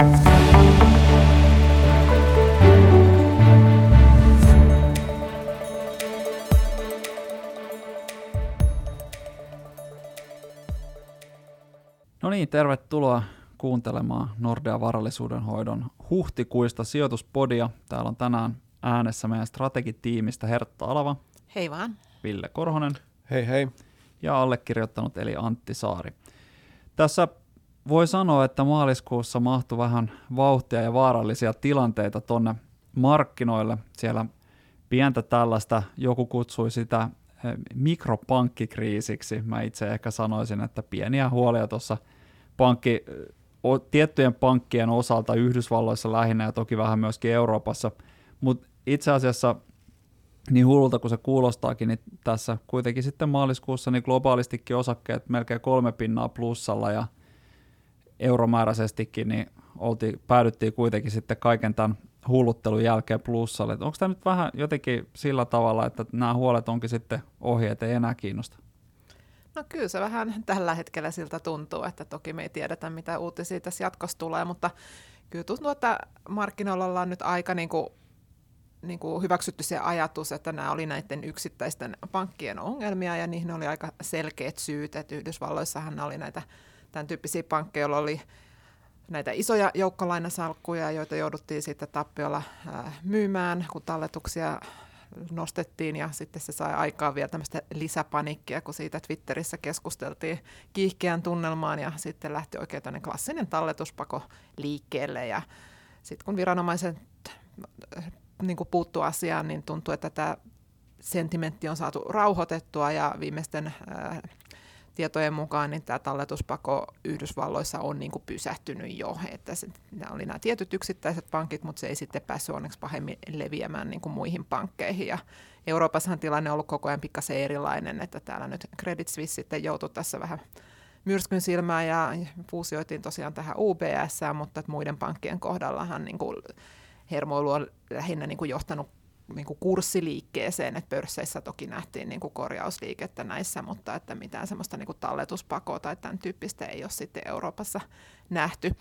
No niin, tervetuloa kuuntelemaan Nordea varallisuudenhoidon huhtikuista sijoituspodia. Täällä on tänään äänessä meidän strategitiimistä Hertta Alava. Hei vaan. Ville Korhonen. Hei hei. Ja allekirjoittanut eli Antti Saari. Tässä voi sanoa, että maaliskuussa mahtui vähän vauhtia ja vaarallisia tilanteita tonne markkinoille. Siellä pientä tällaista, joku kutsui sitä eh, mikropankkikriisiksi. Mä itse ehkä sanoisin, että pieniä huolia tuossa pankki, tiettyjen pankkien osalta Yhdysvalloissa lähinnä ja toki vähän myöskin Euroopassa, mutta itse asiassa niin hullulta kuin se kuulostaakin, niin tässä kuitenkin sitten maaliskuussa niin globaalistikin osakkeet melkein kolme pinnaa plussalla ja euromääräisestikin niin oltiin, päädyttiin kuitenkin sitten kaiken tämän hulluttelun jälkeen plussalle. Onko tämä nyt vähän jotenkin sillä tavalla, että nämä huolet onkin sitten ohi, että ei enää kiinnosta? No kyllä se vähän tällä hetkellä siltä tuntuu, että toki me ei tiedetä, mitä uutisia tässä jatkossa tulee, mutta kyllä tuntuu, että markkinoilla ollaan nyt aika niin kuin, niin kuin hyväksytty se ajatus, että nämä oli näiden yksittäisten pankkien ongelmia ja niihin oli aika selkeät syyt, että Yhdysvalloissahan oli näitä tämän tyyppisiä pankkeja, joilla oli näitä isoja joukkolainasalkkuja, joita jouduttiin sitten tappiolla myymään, kun talletuksia nostettiin. Ja sitten se sai aikaa vielä tämmöistä lisäpanikkia, kun siitä Twitterissä keskusteltiin kiihkeän tunnelmaan ja sitten lähti oikein tämmöinen klassinen talletuspako liikkeelle. Ja sitten kun viranomaiset niin puuttu asiaan, niin tuntuu, että tämä sentimentti on saatu rauhoitettua ja viimeisten äh, tietojen mukaan niin tämä talletuspako Yhdysvalloissa on niin kuin pysähtynyt jo. Että se, nämä oli nämä tietyt yksittäiset pankit, mutta se ei sitten päässyt onneksi pahemmin leviämään niin kuin muihin pankkeihin. Ja Euroopassahan tilanne on ollut koko ajan pikkasen erilainen, että täällä nyt Credit Suisse sitten joutui tässä vähän myrskyn silmään ja fuusioitiin tosiaan tähän UBS, mutta muiden pankkien kohdallahan niin kuin hermoilu on lähinnä niin kuin johtanut niin kuin kurssiliikkeeseen, että pörsseissä toki nähtiin niin kuin korjausliikettä näissä, mutta että mitään semmoista niin talletuspakoa tai tämän tyyppistä ei ole sitten Euroopassa nähty.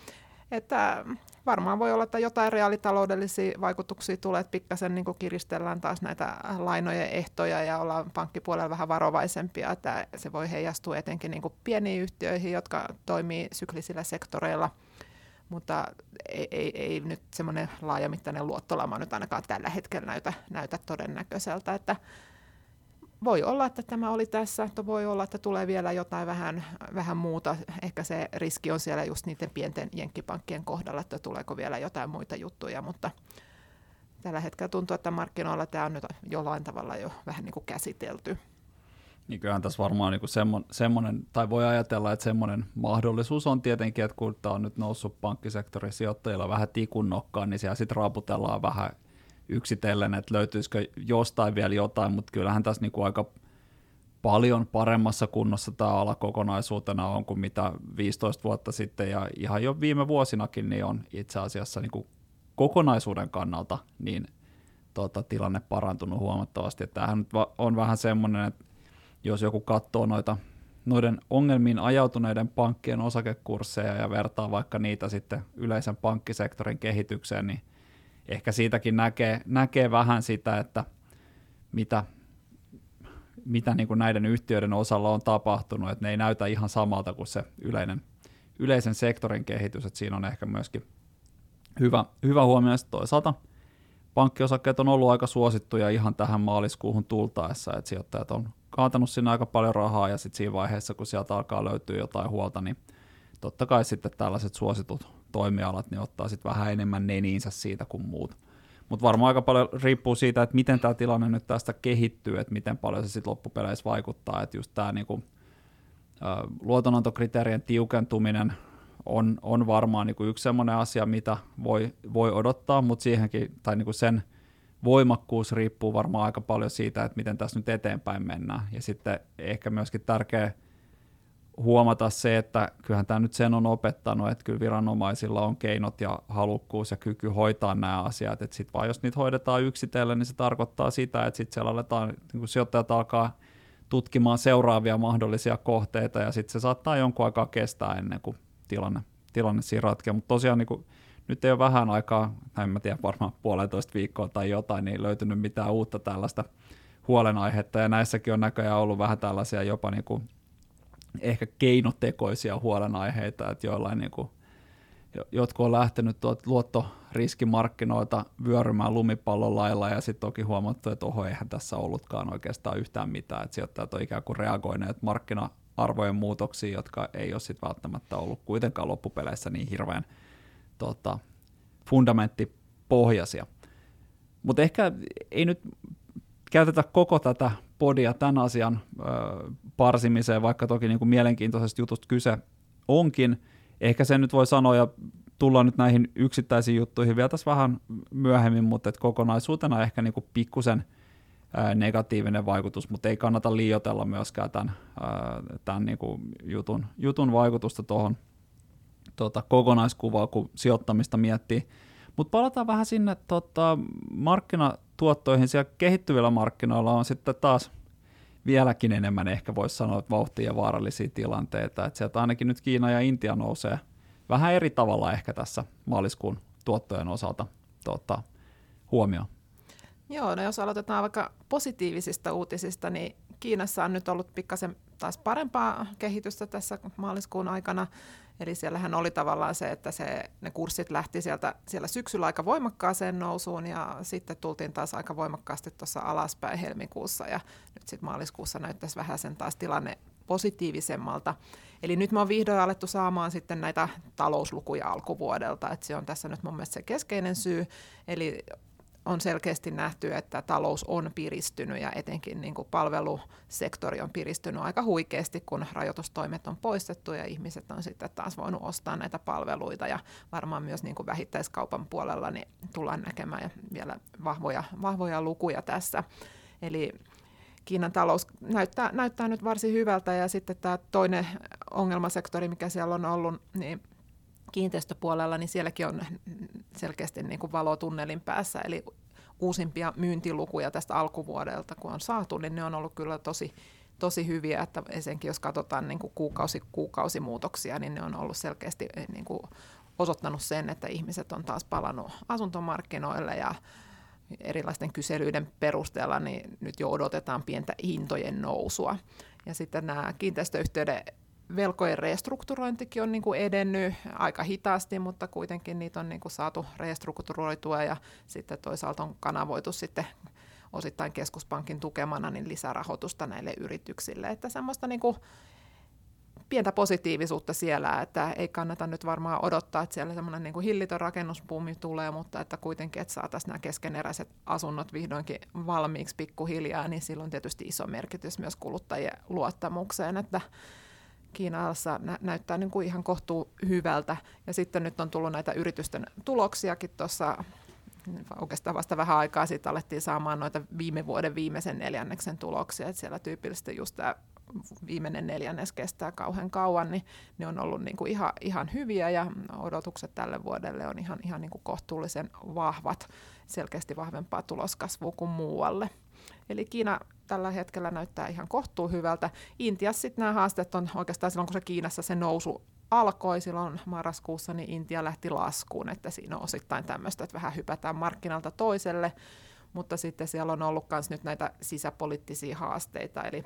Että varmaan voi olla, että jotain reaalitaloudellisia vaikutuksia tulee, että pikkasen niin kiristellään taas näitä lainojen ehtoja ja ollaan pankkipuolella vähän varovaisempia, että se voi heijastua etenkin niin pieniin yhtiöihin, jotka toimii syklisillä sektoreilla – mutta ei, ei, ei nyt semmoinen laajamittainen luottolama nyt ainakaan tällä hetkellä näytä, näytä todennäköiseltä, että voi olla, että tämä oli tässä, että voi olla, että tulee vielä jotain vähän, vähän muuta. Ehkä se riski on siellä just niiden pienten jenkkipankkien kohdalla, että tuleeko vielä jotain muita juttuja, mutta tällä hetkellä tuntuu, että markkinoilla tämä on nyt jollain tavalla jo vähän niin kuin käsitelty niin kyllähän tässä varmaan niin semmo, semmoinen, tai voi ajatella, että semmoinen mahdollisuus on tietenkin, että kun tämä on nyt noussut pankkisektorin sijoittajilla vähän tikun nokkaan, niin siellä sitten raaputellaan vähän yksitellen, että löytyisikö jostain vielä jotain, mutta kyllähän tässä niin kuin aika paljon paremmassa kunnossa tämä ala kokonaisuutena on kuin mitä 15 vuotta sitten, ja ihan jo viime vuosinakin niin on itse asiassa niin kuin kokonaisuuden kannalta niin tota, tilanne parantunut huomattavasti. Tämähän on vähän semmoinen, että jos joku katsoo noita noiden ongelmiin ajautuneiden pankkien osakekursseja ja vertaa vaikka niitä sitten yleisen pankkisektorin kehitykseen, niin ehkä siitäkin näkee, näkee vähän sitä, että mitä, mitä niin kuin näiden yhtiöiden osalla on tapahtunut, että ne ei näytä ihan samalta kuin se yleinen, yleisen sektorin kehitys, että siinä on ehkä myöskin hyvä, hyvä huomio. toisaalta pankkiosakkeet on ollut aika suosittuja ihan tähän maaliskuuhun tultaessa, että sijoittajat on kaatanut sinne aika paljon rahaa ja sitten siinä vaiheessa, kun sieltä alkaa löytyä jotain huolta, niin totta kai sitten tällaiset suositut toimialat niin ottaa sitten vähän enemmän neniinsä siitä kuin muut. Mutta varmaan aika paljon riippuu siitä, että miten tämä tilanne nyt tästä kehittyy, että miten paljon se sitten loppupeleissä vaikuttaa, että just tämä niinku, luotonantokriteerien tiukentuminen on, on varmaan niinku yksi sellainen asia, mitä voi, voi odottaa, mutta siihenkin, tai niinku sen voimakkuus riippuu varmaan aika paljon siitä, että miten tässä nyt eteenpäin mennään. Ja sitten ehkä myöskin tärkeä huomata se, että kyllähän tämä nyt sen on opettanut, että kyllä viranomaisilla on keinot ja halukkuus ja kyky hoitaa nämä asiat, että sitten vaan jos niitä hoidetaan yksitellen, niin se tarkoittaa sitä, että sitten siellä aletaan, niin kun sijoittajat alkaa tutkimaan seuraavia mahdollisia kohteita ja sitten se saattaa jonkun aikaa kestää ennen kuin tilanne, tilanne siinä ratkeaa, mutta tosiaan niin kuin nyt ei ole vähän aikaa, en mä tiedä, varmaan puolentoista viikkoa tai jotain, niin löytynyt mitään uutta tällaista huolenaihetta, ja näissäkin on näköjään ollut vähän tällaisia jopa niin kuin ehkä keinotekoisia huolenaiheita, että joillain niin kuin, jotkut on lähtenyt tuot luottoriskimarkkinoilta vyörymään lumipallon lailla ja sitten toki huomattu, että oho, eihän tässä ollutkaan oikeastaan yhtään mitään, että sijoittajat on ikään kuin reagoineet markkina-arvojen muutoksiin, jotka ei ole sitten välttämättä ollut kuitenkaan loppupeleissä niin hirveän tota, fundamenttipohjaisia. Mutta ehkä ei nyt käytetä koko tätä podia tämän asian ö, parsimiseen, vaikka toki niin kuin mielenkiintoisesta jutusta kyse onkin. Ehkä sen nyt voi sanoa, ja tullaan nyt näihin yksittäisiin juttuihin vielä tässä vähän myöhemmin, mutta et kokonaisuutena ehkä niin kuin pikkusen negatiivinen vaikutus, mutta ei kannata liioitella myöskään tämän, tämän niin jutun, jutun vaikutusta tuohon tota, kokonaiskuvaan, kun sijoittamista miettii. Mutta palataan vähän sinne tota, markkinatuottoihin. Siellä kehittyvillä markkinoilla on sitten taas vieläkin enemmän ehkä voisi sanoa, että vauhtia ja vaarallisia tilanteita. Että sieltä ainakin nyt Kiina ja Intia nousee vähän eri tavalla ehkä tässä maaliskuun tuottojen osalta tota, huomioon. Joo, no jos aloitetaan vaikka positiivisista uutisista, niin Kiinassa on nyt ollut pikkasen taas parempaa kehitystä tässä maaliskuun aikana. Eli siellähän oli tavallaan se, että se, ne kurssit lähti sieltä siellä syksyllä aika voimakkaaseen nousuun ja sitten tultiin taas aika voimakkaasti tuossa alaspäin helmikuussa ja nyt sitten maaliskuussa näyttäisi vähän sen taas tilanne positiivisemmalta. Eli nyt me on vihdoin alettu saamaan sitten näitä talouslukuja alkuvuodelta, että se on tässä nyt mun mielestä se keskeinen syy. Eli on selkeästi nähty, että talous on piristynyt ja etenkin niin kuin palvelusektori on piristynyt aika huikeasti, kun rajoitustoimet on poistettu ja ihmiset on sitten taas voinut ostaa näitä palveluita ja varmaan myös niin kuin vähittäiskaupan puolella niin tullaan näkemään vielä vahvoja, vahvoja lukuja tässä. Eli Kiinan talous näyttää, näyttää nyt varsin hyvältä ja sitten tämä toinen ongelmasektori, mikä siellä on ollut, niin kiinteistöpuolella, niin sielläkin on selkeästi niin kuin valo tunnelin päässä, eli uusimpia myyntilukuja tästä alkuvuodelta, kun on saatu, niin ne on ollut kyllä tosi, tosi hyviä, että etenkin jos katsotaan niin kuin kuukausi, kuukausimuutoksia, niin ne on ollut selkeästi eh, niin kuin osoittanut sen, että ihmiset on taas palannut asuntomarkkinoille ja erilaisten kyselyiden perusteella niin nyt jo odotetaan pientä hintojen nousua. Ja sitten nämä kiinteistöyhtiöiden velkojen restrukturointikin on niin kuin edennyt aika hitaasti, mutta kuitenkin niitä on niin kuin saatu restrukturoitua ja sitten toisaalta on kanavoitu sitten osittain keskuspankin tukemana niin lisärahoitusta näille yrityksille. Että semmoista niin kuin pientä positiivisuutta siellä, että ei kannata nyt varmaan odottaa, että siellä semmoinen niin kuin hillitön rakennuspuumi tulee, mutta että kuitenkin, että saataisiin nämä keskeneräiset asunnot vihdoinkin valmiiksi pikkuhiljaa, niin silloin tietysti iso merkitys myös kuluttajien luottamukseen, että Kiinassa nä- näyttää niin kuin ihan kohtuu hyvältä. Ja sitten nyt on tullut näitä yritysten tuloksiakin tuossa oikeastaan vasta vähän aikaa sitten alettiin saamaan noita viime vuoden viimeisen neljänneksen tuloksia, että siellä tyypillisesti just tämä viimeinen neljännes kestää kauhean kauan, niin ne on ollut niin kuin ihan, ihan hyviä ja odotukset tälle vuodelle on ihan, ihan niin kuin kohtuullisen vahvat, selkeästi vahvempaa tuloskasvua kuin muualle. Eli Kiina tällä hetkellä näyttää ihan kohtuu hyvältä. Intiassa sitten nämä haasteet on oikeastaan silloin, kun se Kiinassa se nousu alkoi silloin marraskuussa, niin Intia lähti laskuun, että siinä on osittain tämmöistä, että vähän hypätään markkinalta toiselle, mutta sitten siellä on ollut myös nyt näitä sisäpoliittisia haasteita, eli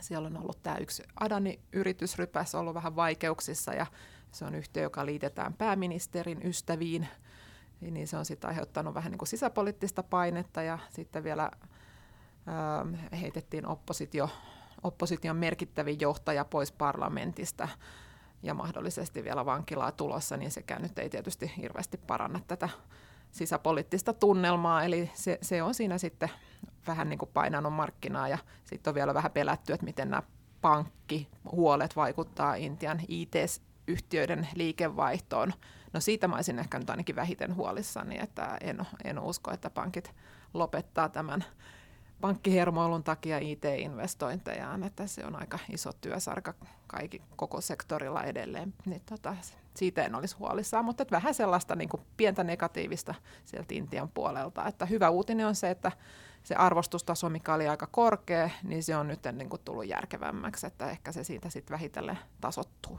siellä on ollut tämä yksi Adani-yritysrypäs ollut vähän vaikeuksissa ja se on yhtiö, joka liitetään pääministerin ystäviin, niin se on sitten aiheuttanut vähän niin kuin sisäpoliittista painetta ja sitten vielä heitettiin oppositio, opposition merkittävin johtaja pois parlamentista ja mahdollisesti vielä vankilaa tulossa, niin sekään nyt ei tietysti hirveästi paranna tätä sisäpoliittista tunnelmaa, eli se, se on siinä sitten vähän niin kuin painanut markkinaa ja sitten on vielä vähän pelätty, että miten nämä pankkihuolet vaikuttaa Intian IT-yhtiöiden liikevaihtoon. No siitä mä olisin ehkä nyt ainakin vähiten huolissani, että en, en usko, että pankit lopettaa tämän pankkihermoilun takia IT-investointejaan, että se on aika iso työsarka kaikki, koko sektorilla edelleen. Niin tota, siitä en olisi huolissaan, mutta että vähän sellaista niin kuin pientä negatiivista sieltä Intian puolelta. Että hyvä uutinen on se, että se arvostustaso, mikä oli aika korkea, niin se on nyt niin kuin tullut järkevämmäksi, että ehkä se siitä sitten vähitellen tasottuu.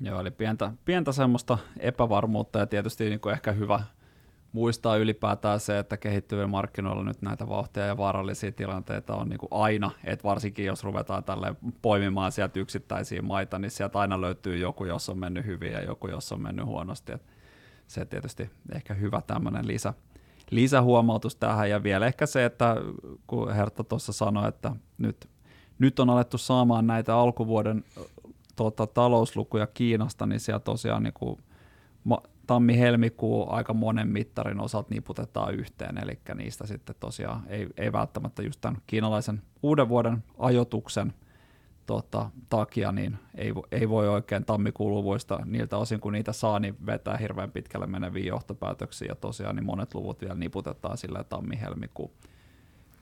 Joo, eli pientä, pientä semmoista epävarmuutta ja tietysti niin kuin ehkä hyvä muistaa ylipäätään se, että kehittyvien markkinoilla nyt näitä vauhtia ja vaarallisia tilanteita on niin kuin aina, että varsinkin jos ruvetaan tälle poimimaan sieltä yksittäisiä maita, niin sieltä aina löytyy joku, jos on mennyt hyvin ja joku, jos on mennyt huonosti. Et se tietysti ehkä hyvä tämmöinen lisä, lisähuomautus tähän ja vielä ehkä se, että kun Hertta tuossa sanoi, että nyt, nyt on alettu saamaan näitä alkuvuoden tuota, talouslukuja Kiinasta, niin siellä tosiaan niin kuin, tammi-helmikuu aika monen mittarin osalta niputetaan yhteen, eli niistä sitten tosiaan ei, ei välttämättä just tämän kiinalaisen uuden vuoden ajotuksen tota, takia, niin ei, ei voi oikein tammikuuluvuista niiltä osin, kun niitä saa, niin vetää hirveän pitkälle meneviä johtopäätöksiä, ja tosiaan niin monet luvut vielä niputetaan sillä tammi-helmikuu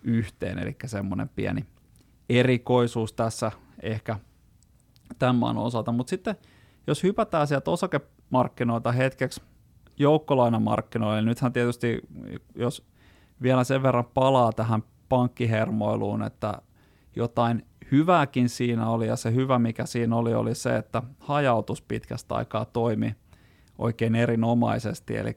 yhteen, eli semmoinen pieni erikoisuus tässä ehkä tämän maan osalta, mutta sitten jos hypätään sieltä osakemarkkinoilta hetkeksi joukkolainamarkkinoille, nythän tietysti, jos vielä sen verran palaa tähän pankkihermoiluun, että jotain hyvääkin siinä oli, ja se hyvä mikä siinä oli, oli se, että hajautus pitkästä aikaa toimi oikein erinomaisesti, eli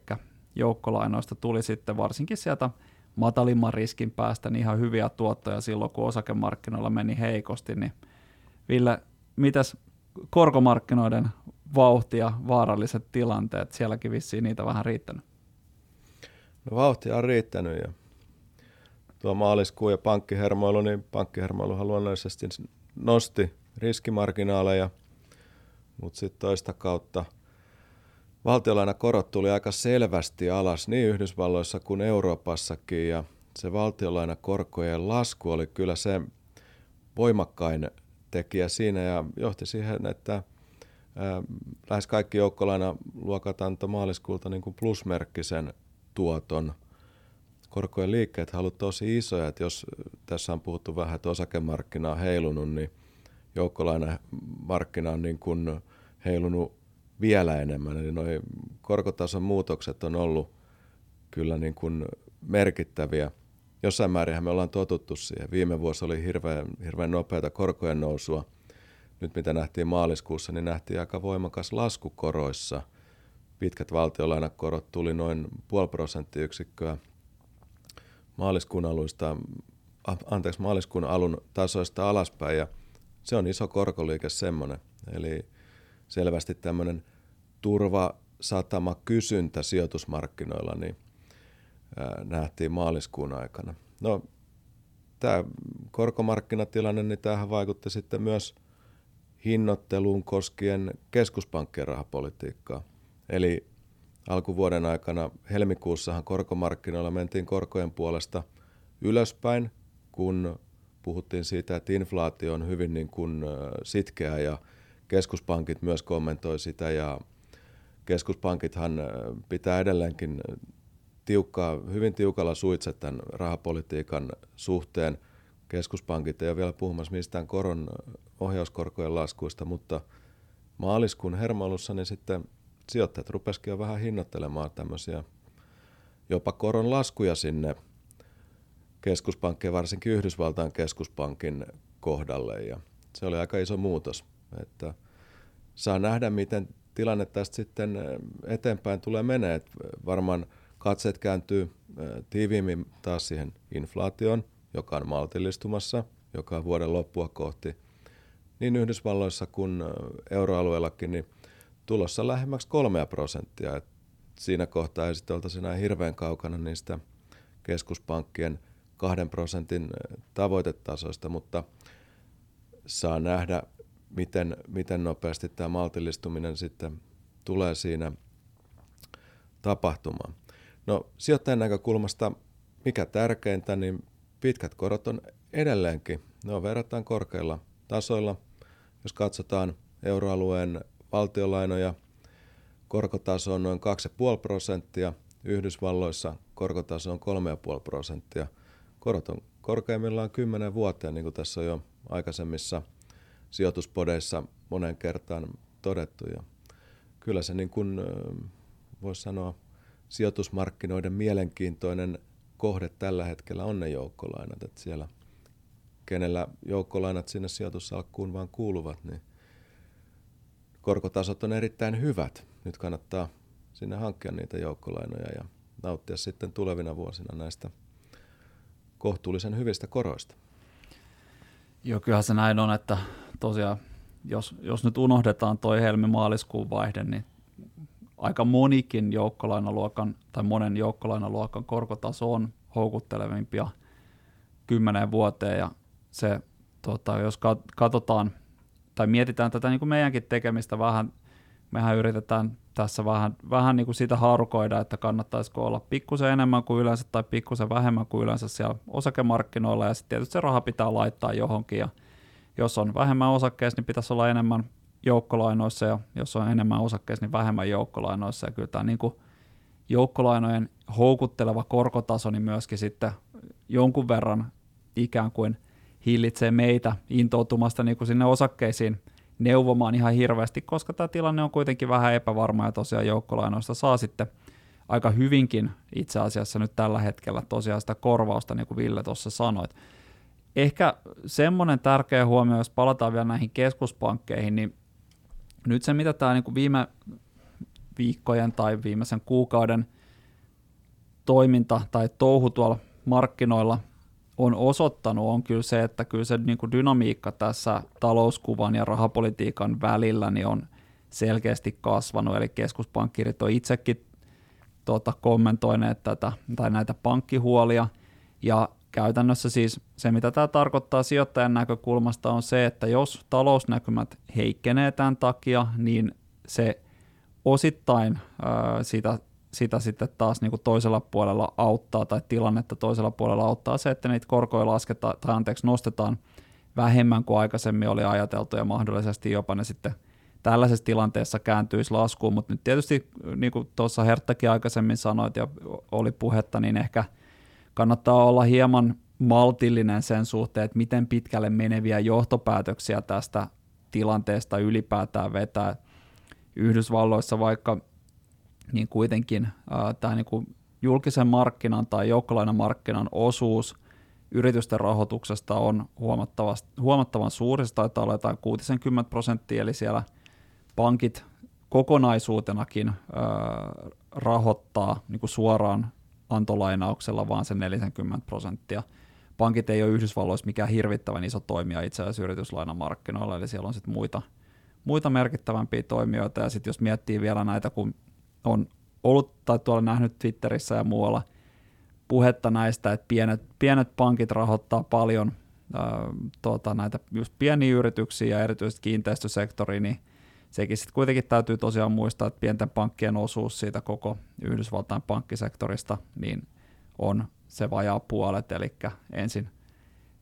joukkolainoista tuli sitten varsinkin sieltä matalimman riskin päästä niin ihan hyviä tuottoja silloin, kun osakemarkkinoilla meni heikosti, niin Ville, mitäs korkomarkkinoiden vauhti ja vaaralliset tilanteet, sielläkin vissiin niitä vähän riittänyt? No vauhtia on riittänyt ja tuo maaliskuu ja pankkihermoilu, niin pankkihermoiluhan luonnollisesti nosti riskimarginaaleja, mutta sitten toista kautta valtiolainakorot tuli aika selvästi alas niin Yhdysvalloissa kuin Euroopassakin ja se valtiolainakorkojen lasku oli kyllä se voimakkain tekijä siinä ja johti siihen, että lähes kaikki joukkolainaluokat antoi maaliskuulta niin kuin plusmerkkisen tuoton. Korkojen liikkeet ovat tosi isoja, että jos tässä on puhuttu vähän, että osakemarkkina on heilunut, niin joukkolainamarkkina on niin kuin heilunut vielä enemmän. Eli nuo korkotason muutokset on ollut kyllä niin kuin merkittäviä – jossain määrin me ollaan totuttu siihen. Viime vuosi oli hirveän, hirveän nopeata korkojen nousua. Nyt mitä nähtiin maaliskuussa, niin nähtiin aika voimakas lasku koroissa. Pitkät valtiolainakorot tuli noin puoli prosenttiyksikköä maaliskuun aluista, anteeksi, maaliskuun alun tasoista alaspäin ja se on iso korkoliike semmoinen. Eli selvästi tämmöinen turvasatama kysyntä sijoitusmarkkinoilla, niin nähtiin maaliskuun aikana. No, tämä korkomarkkinatilanne, niin tämähän vaikutti sitten myös hinnoitteluun koskien keskuspankkien rahapolitiikkaa. Eli alkuvuoden aikana helmikuussahan korkomarkkinoilla mentiin korkojen puolesta ylöspäin, kun puhuttiin siitä, että inflaatio on hyvin niin kuin sitkeä ja keskuspankit myös kommentoi sitä ja keskuspankithan pitää edelleenkin tiukkaa, hyvin tiukalla suitset tämän rahapolitiikan suhteen. Keskuspankit ei ole vielä puhumassa mistään koron ohjauskorkojen laskuista, mutta maaliskuun hermailussa niin sitten sijoittajat rupesikin jo vähän hinnoittelemaan tämmöisiä jopa koron laskuja sinne keskuspankkien, varsinkin Yhdysvaltain keskuspankin kohdalle. Ja se oli aika iso muutos. Että saa nähdä, miten tilanne tästä sitten eteenpäin tulee menee. varmaan Katseet kääntyy tiiviimmin taas siihen inflaatioon, joka on maltillistumassa, joka on vuoden loppua kohti. Niin Yhdysvalloissa kuin euroalueellakin, niin tulossa lähemmäksi kolmea prosenttia. Et siinä kohtaa ei sitten oltaisi enää hirveän kaukana niistä keskuspankkien kahden prosentin tavoitetasoista, mutta saa nähdä, miten, miten nopeasti tämä maltillistuminen sitten tulee siinä tapahtumaan. No sijoittajan näkökulmasta mikä tärkeintä, niin pitkät korot on edelleenkin, ne on verrattain korkeilla tasoilla. Jos katsotaan euroalueen valtiolainoja, korkotaso on noin 2,5 prosenttia, Yhdysvalloissa korkotaso on 3,5 prosenttia. Korot on korkeimmillaan 10 vuoteen, niin kuin tässä on jo aikaisemmissa sijoituspodeissa monen kertaan todettu. Ja kyllä se niin kuin, voisi sanoa, sijoitusmarkkinoiden mielenkiintoinen kohde tällä hetkellä on ne joukkolainat. Että siellä, kenellä joukkolainat sinne sijoitusalkkuun vaan kuuluvat, niin korkotasot on erittäin hyvät. Nyt kannattaa sinne hankkia niitä joukkolainoja ja nauttia sitten tulevina vuosina näistä kohtuullisen hyvistä koroista. Joo, kyllähän se näin on, että tosiaan jos, jos nyt unohdetaan toi helmi-maaliskuun vaihde, niin aika monikin joukkolainaluokan tai monen joukkolainaluokan korkotaso on houkuttelevimpia kymmeneen vuoteen ja se, tota, jos katsotaan tai mietitään tätä niin kuin meidänkin tekemistä vähän, mehän yritetään tässä vähän, vähän niin kuin sitä harukoida, että kannattaisiko olla pikkusen enemmän kuin yleensä tai pikkusen vähemmän kuin yleensä siellä osakemarkkinoilla ja sitten tietysti se raha pitää laittaa johonkin ja jos on vähemmän osakkeissa, niin pitäisi olla enemmän joukkolainoissa ja jos on enemmän osakkeissa, niin vähemmän joukkolainoissa ja kyllä tämä niin kuin joukkolainojen houkutteleva korkotaso niin myöskin sitten jonkun verran ikään kuin hillitsee meitä intoutumasta niin kuin sinne osakkeisiin neuvomaan ihan hirveästi, koska tämä tilanne on kuitenkin vähän epävarma ja tosiaan joukkolainoista saa sitten aika hyvinkin itse asiassa nyt tällä hetkellä tosiaan sitä korvausta, niin kuin Ville tuossa sanoit. Ehkä semmoinen tärkeä huomio, jos palataan vielä näihin keskuspankkeihin, niin nyt se, mitä tämä niin viime viikkojen tai viimeisen kuukauden toiminta tai touhu tuolla markkinoilla on osoittanut, on kyllä se, että kyllä se niin kuin dynamiikka tässä talouskuvan ja rahapolitiikan välillä niin on selkeästi kasvanut, eli keskuspankkirit on itsekin tuota, kommentoineet tätä, tai näitä pankkihuolia, ja käytännössä siis se, mitä tämä tarkoittaa sijoittajan näkökulmasta, on se, että jos talousnäkymät heikkenee tämän takia, niin se osittain ää, sitä sitä sitten taas niin kuin toisella puolella auttaa tai tilannetta toisella puolella auttaa se, että niitä korkoja lasketaan tai anteeksi nostetaan vähemmän kuin aikaisemmin oli ajateltu ja mahdollisesti jopa ne sitten tällaisessa tilanteessa kääntyisi laskuun, mutta nyt tietysti niin kuin tuossa Herttakin aikaisemmin sanoit ja oli puhetta, niin ehkä kannattaa olla hieman maltillinen sen suhteen, että miten pitkälle meneviä johtopäätöksiä tästä tilanteesta ylipäätään vetää. Yhdysvalloissa vaikka niin kuitenkin äh, tämä niin julkisen markkinan tai joukkolainamarkkinan osuus yritysten rahoituksesta on huomattavan suuri, se taitaa olla jotain 60 prosenttia, eli siellä pankit kokonaisuutenakin äh, rahoittaa niin kuin suoraan antolainauksella vaan sen 40 prosenttia. Pankit ei ole Yhdysvalloissa mikään hirvittävän iso toimija itse asiassa yrityslainamarkkinoilla, eli siellä on sitten muita, muita merkittävämpiä toimijoita, ja sitten jos miettii vielä näitä, kun on ollut tai tuolla nähnyt Twitterissä ja muualla puhetta näistä, että pienet, pienet pankit rahoittaa paljon ää, tuota, näitä just pieniä yrityksiä ja erityisesti kiinteistösektori, niin sekin sitten kuitenkin täytyy tosiaan muistaa, että pienten pankkien osuus siitä koko Yhdysvaltain pankkisektorista niin on se vajaa puolet, eli ensin,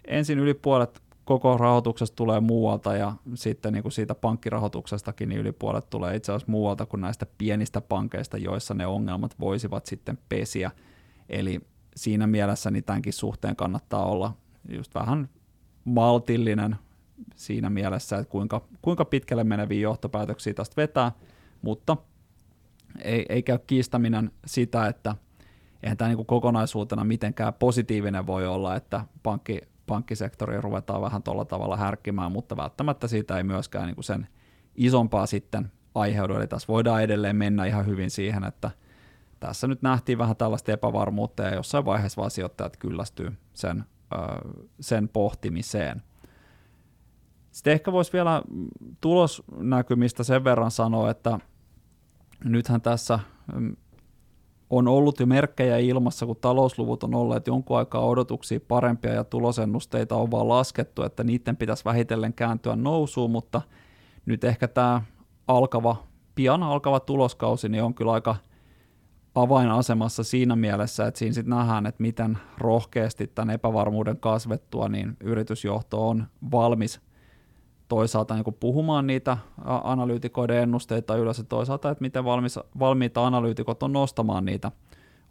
ensin yli puolet koko rahoituksesta tulee muualta ja sitten niin kuin siitä pankkirahoituksestakin niin yli puolet tulee itse asiassa muualta kuin näistä pienistä pankeista, joissa ne ongelmat voisivat sitten pesiä. Eli siinä mielessä niin tämänkin suhteen kannattaa olla just vähän maltillinen siinä mielessä, että kuinka, kuinka pitkälle meneviä johtopäätöksiä tästä vetää, mutta ei, ei käy kiistäminen sitä, että eihän tämä niin kokonaisuutena mitenkään positiivinen voi olla, että pankki, pankkisektoria ruvetaan vähän tuolla tavalla härkkimään, mutta välttämättä siitä ei myöskään niin sen isompaa sitten aiheudu. Eli tässä voidaan edelleen mennä ihan hyvin siihen, että tässä nyt nähtiin vähän tällaista epävarmuutta ja jossain vaiheessa vaan sijoittajat kyllästyy sen, sen pohtimiseen. Sitten ehkä voisi vielä tulosnäkymistä sen verran sanoa, että nythän tässä mm, on ollut jo merkkejä ilmassa, kun talousluvut on olleet jonkun aikaa odotuksia parempia ja tulosennusteita on vaan laskettu, että niiden pitäisi vähitellen kääntyä nousuun, mutta nyt ehkä tämä alkava, pian alkava tuloskausi niin on kyllä aika avainasemassa siinä mielessä, että siinä sitten nähdään, että miten rohkeasti tämän epävarmuuden kasvettua, niin yritysjohto on valmis – toisaalta niin kuin puhumaan niitä analyytikoiden ennusteita ylös ja toisaalta, että miten valmis, valmiita analyytikot on nostamaan niitä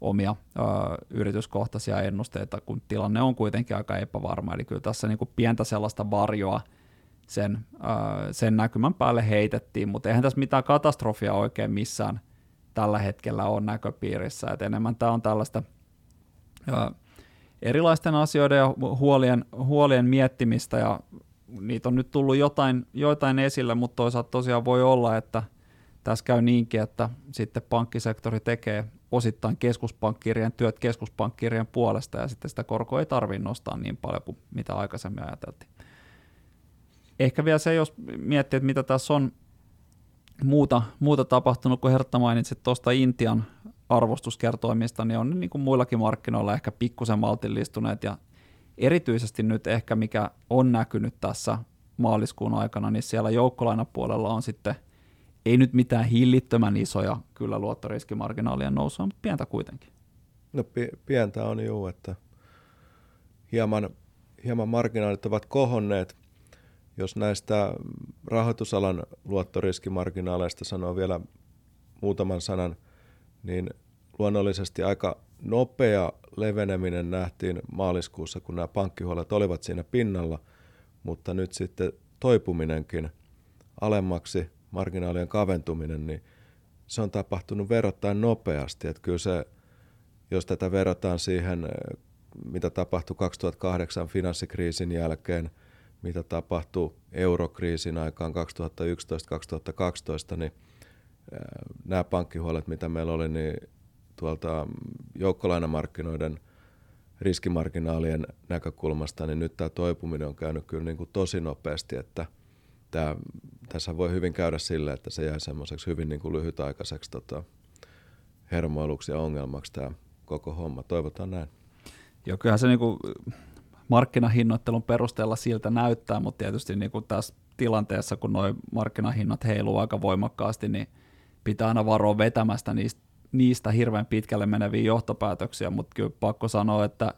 omia ö, yrityskohtaisia ennusteita, kun tilanne on kuitenkin aika epävarma. Eli kyllä tässä niin kuin pientä sellaista varjoa sen, ö, sen näkymän päälle heitettiin, mutta eihän tässä mitään katastrofia oikein missään tällä hetkellä on näköpiirissä. Et enemmän tämä on tällaista ö, erilaisten asioiden ja huolien, huolien miettimistä ja niitä on nyt tullut jotain, joitain esille, mutta toisaalta tosiaan voi olla, että tässä käy niinkin, että sitten pankkisektori tekee osittain keskuspankkirien työt keskuspankkirien puolesta ja sitten sitä korkoa ei tarvitse nostaa niin paljon kuin mitä aikaisemmin ajateltiin. Ehkä vielä se, jos miettii, että mitä tässä on muuta, muuta tapahtunut, kun Hertta mainitsi tuosta Intian arvostuskertoimista, niin on niin kuin muillakin markkinoilla ehkä pikkusen maltillistuneet ja erityisesti nyt ehkä mikä on näkynyt tässä maaliskuun aikana, niin siellä joukkolainapuolella on sitten ei nyt mitään hillittömän isoja kyllä luottoriskimarginaalien nousua, mutta pientä kuitenkin. No pientä on juu, että hieman, hieman marginaalit ovat kohonneet. Jos näistä rahoitusalan luottoriskimarginaaleista sanoo vielä muutaman sanan, niin luonnollisesti aika nopea leveneminen nähtiin maaliskuussa, kun nämä pankkihuolet olivat siinä pinnalla, mutta nyt sitten toipuminenkin alemmaksi, marginaalien kaventuminen, niin se on tapahtunut verrattain nopeasti. Että kyllä se, jos tätä verrataan siihen, mitä tapahtui 2008 finanssikriisin jälkeen, mitä tapahtui eurokriisin aikaan 2011-2012, niin nämä pankkihuolet, mitä meillä oli, niin tuolta joukkolainamarkkinoiden riskimarginaalien näkökulmasta, niin nyt tämä toipuminen on käynyt kyllä niin kuin tosi nopeasti, että tämä, tässä voi hyvin käydä sille, että se jää semmoiseksi hyvin niin kuin lyhytaikaiseksi tota, hermoiluksi ja ongelmaksi tämä koko homma. Toivotaan näin. Joo, kyllähän se niin kuin markkinahinnoittelun perusteella siltä näyttää, mutta tietysti niin kuin tässä tilanteessa, kun nuo markkinahinnat heiluu aika voimakkaasti, niin pitää aina varoa vetämästä niistä niistä hirveän pitkälle meneviä johtopäätöksiä, mutta kyllä pakko sanoa, että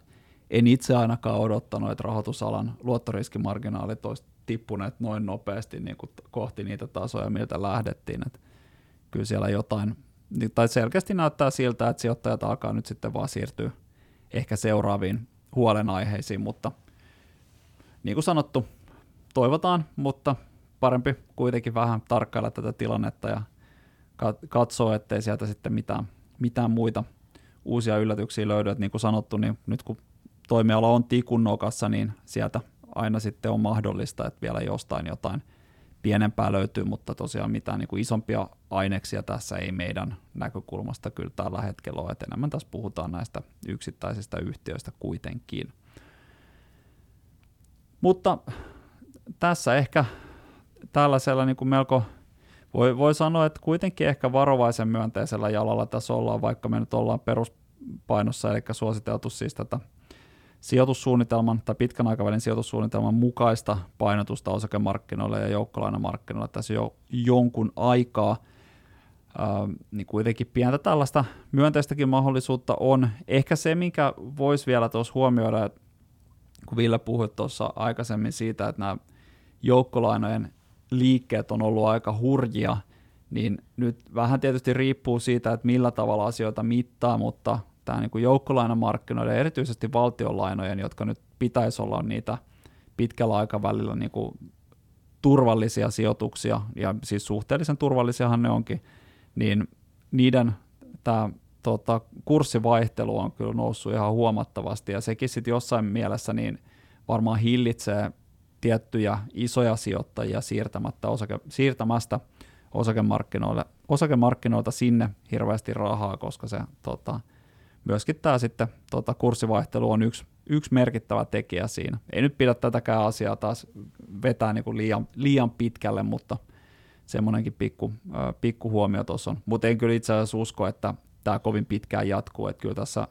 en itse ainakaan odottanut, että rahoitusalan luottoriskimarginaalit olisi tippuneet noin nopeasti niin kuin kohti niitä tasoja, miltä lähdettiin. Että kyllä siellä jotain, tai selkeästi näyttää siltä, että sijoittajat alkaa nyt sitten vaan siirtyä ehkä seuraaviin huolenaiheisiin, mutta niin kuin sanottu, toivotaan, mutta parempi kuitenkin vähän tarkkailla tätä tilannetta ja katsoo, ettei sieltä sitten mitään, mitään muita uusia yllätyksiä löydy. Et niin kuin sanottu, niin nyt kun toimiala on tikun nokassa, niin sieltä aina sitten on mahdollista, että vielä jostain jotain pienempää löytyy, mutta tosiaan mitään niin kuin isompia aineksia tässä ei meidän näkökulmasta kyllä tällä hetkellä ole, että enemmän tässä puhutaan näistä yksittäisistä yhtiöistä kuitenkin. Mutta tässä ehkä tällaisella niin kuin melko voi, voi sanoa, että kuitenkin ehkä varovaisen myönteisellä jalalla tässä ollaan, vaikka me nyt ollaan peruspainossa, eli suositeltu siis tätä sijoitussuunnitelman tai pitkän aikavälin sijoitussuunnitelman mukaista painotusta osakemarkkinoille ja joukkolainamarkkinoille tässä jo jonkun aikaa, äh, niin kuitenkin pientä tällaista myönteistäkin mahdollisuutta on. Ehkä se, mikä voisi vielä tuossa huomioida, kun Ville puhui tuossa aikaisemmin siitä, että nämä joukkolainojen liikkeet on ollut aika hurjia, niin nyt vähän tietysti riippuu siitä, että millä tavalla asioita mittaa, mutta tämä niin joukkolainamarkkinoiden erityisesti valtionlainojen, jotka nyt pitäisi olla niitä pitkällä aikavälillä niin kuin turvallisia sijoituksia, ja siis suhteellisen turvallisiahan ne onkin, niin niiden tämä tota, kurssivaihtelu on kyllä noussut ihan huomattavasti, ja sekin sitten jossain mielessä niin varmaan hillitsee tiettyjä isoja sijoittajia siirtämättä osake, siirtämästä osakemarkkinoille, osakemarkkinoilta sinne hirveästi rahaa, koska se tota, myöskin tämä sitten tota, kurssivaihtelu on yksi, yksi merkittävä tekijä siinä. Ei nyt pidä tätäkään asiaa taas vetää niin kuin liian, liian pitkälle, mutta semmoinenkin pikku, pikku huomio tuossa on. Mutta en kyllä itse asiassa usko, että tämä kovin pitkään jatkuu, että kyllä tässä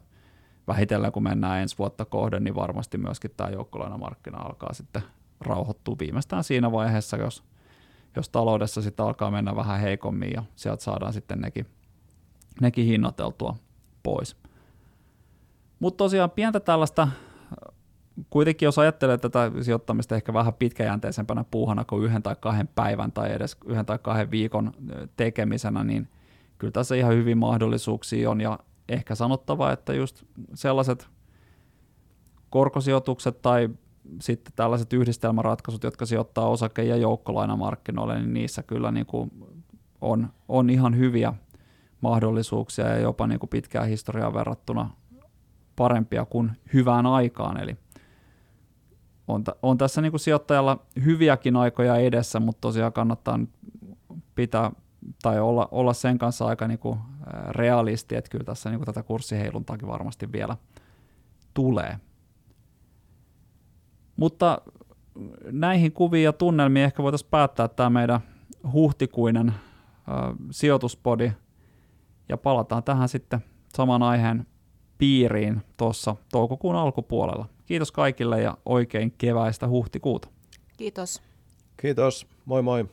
vähitellen kun mennään ensi vuotta kohden, niin varmasti myöskin tämä joukkolainamarkkina alkaa sitten rauhoittuu viimeistään siinä vaiheessa, jos, jos taloudessa sitten alkaa mennä vähän heikommin ja sieltä saadaan sitten nekin, nekin hinnoiteltua pois. Mutta tosiaan pientä tällaista, kuitenkin jos ajattelee tätä sijoittamista ehkä vähän pitkäjänteisempänä puuhana kuin yhden tai kahden päivän tai edes yhden tai kahden viikon tekemisenä, niin kyllä tässä ihan hyvin mahdollisuuksia on ja ehkä sanottava, että just sellaiset korkosijoitukset tai sitten tällaiset yhdistelmäratkaisut, jotka sijoittaa osake- ja joukkolainamarkkinoille, niin niissä kyllä niin kuin on, on ihan hyviä mahdollisuuksia ja jopa niin kuin pitkään historiaan verrattuna parempia kuin hyvään aikaan. Eli on, t- on tässä niin kuin sijoittajalla hyviäkin aikoja edessä, mutta tosiaan kannattaa pitää tai olla, olla sen kanssa aika niin kuin realisti, että kyllä tässä niin kuin tätä kurssiheiluntaakin varmasti vielä tulee. Mutta näihin kuviin ja tunnelmiin ehkä voitaisiin päättää tämä meidän huhtikuinen äh, sijoituspodi ja palataan tähän sitten saman aiheen piiriin tuossa toukokuun alkupuolella. Kiitos kaikille ja oikein keväistä huhtikuuta. Kiitos. Kiitos. Moi moi.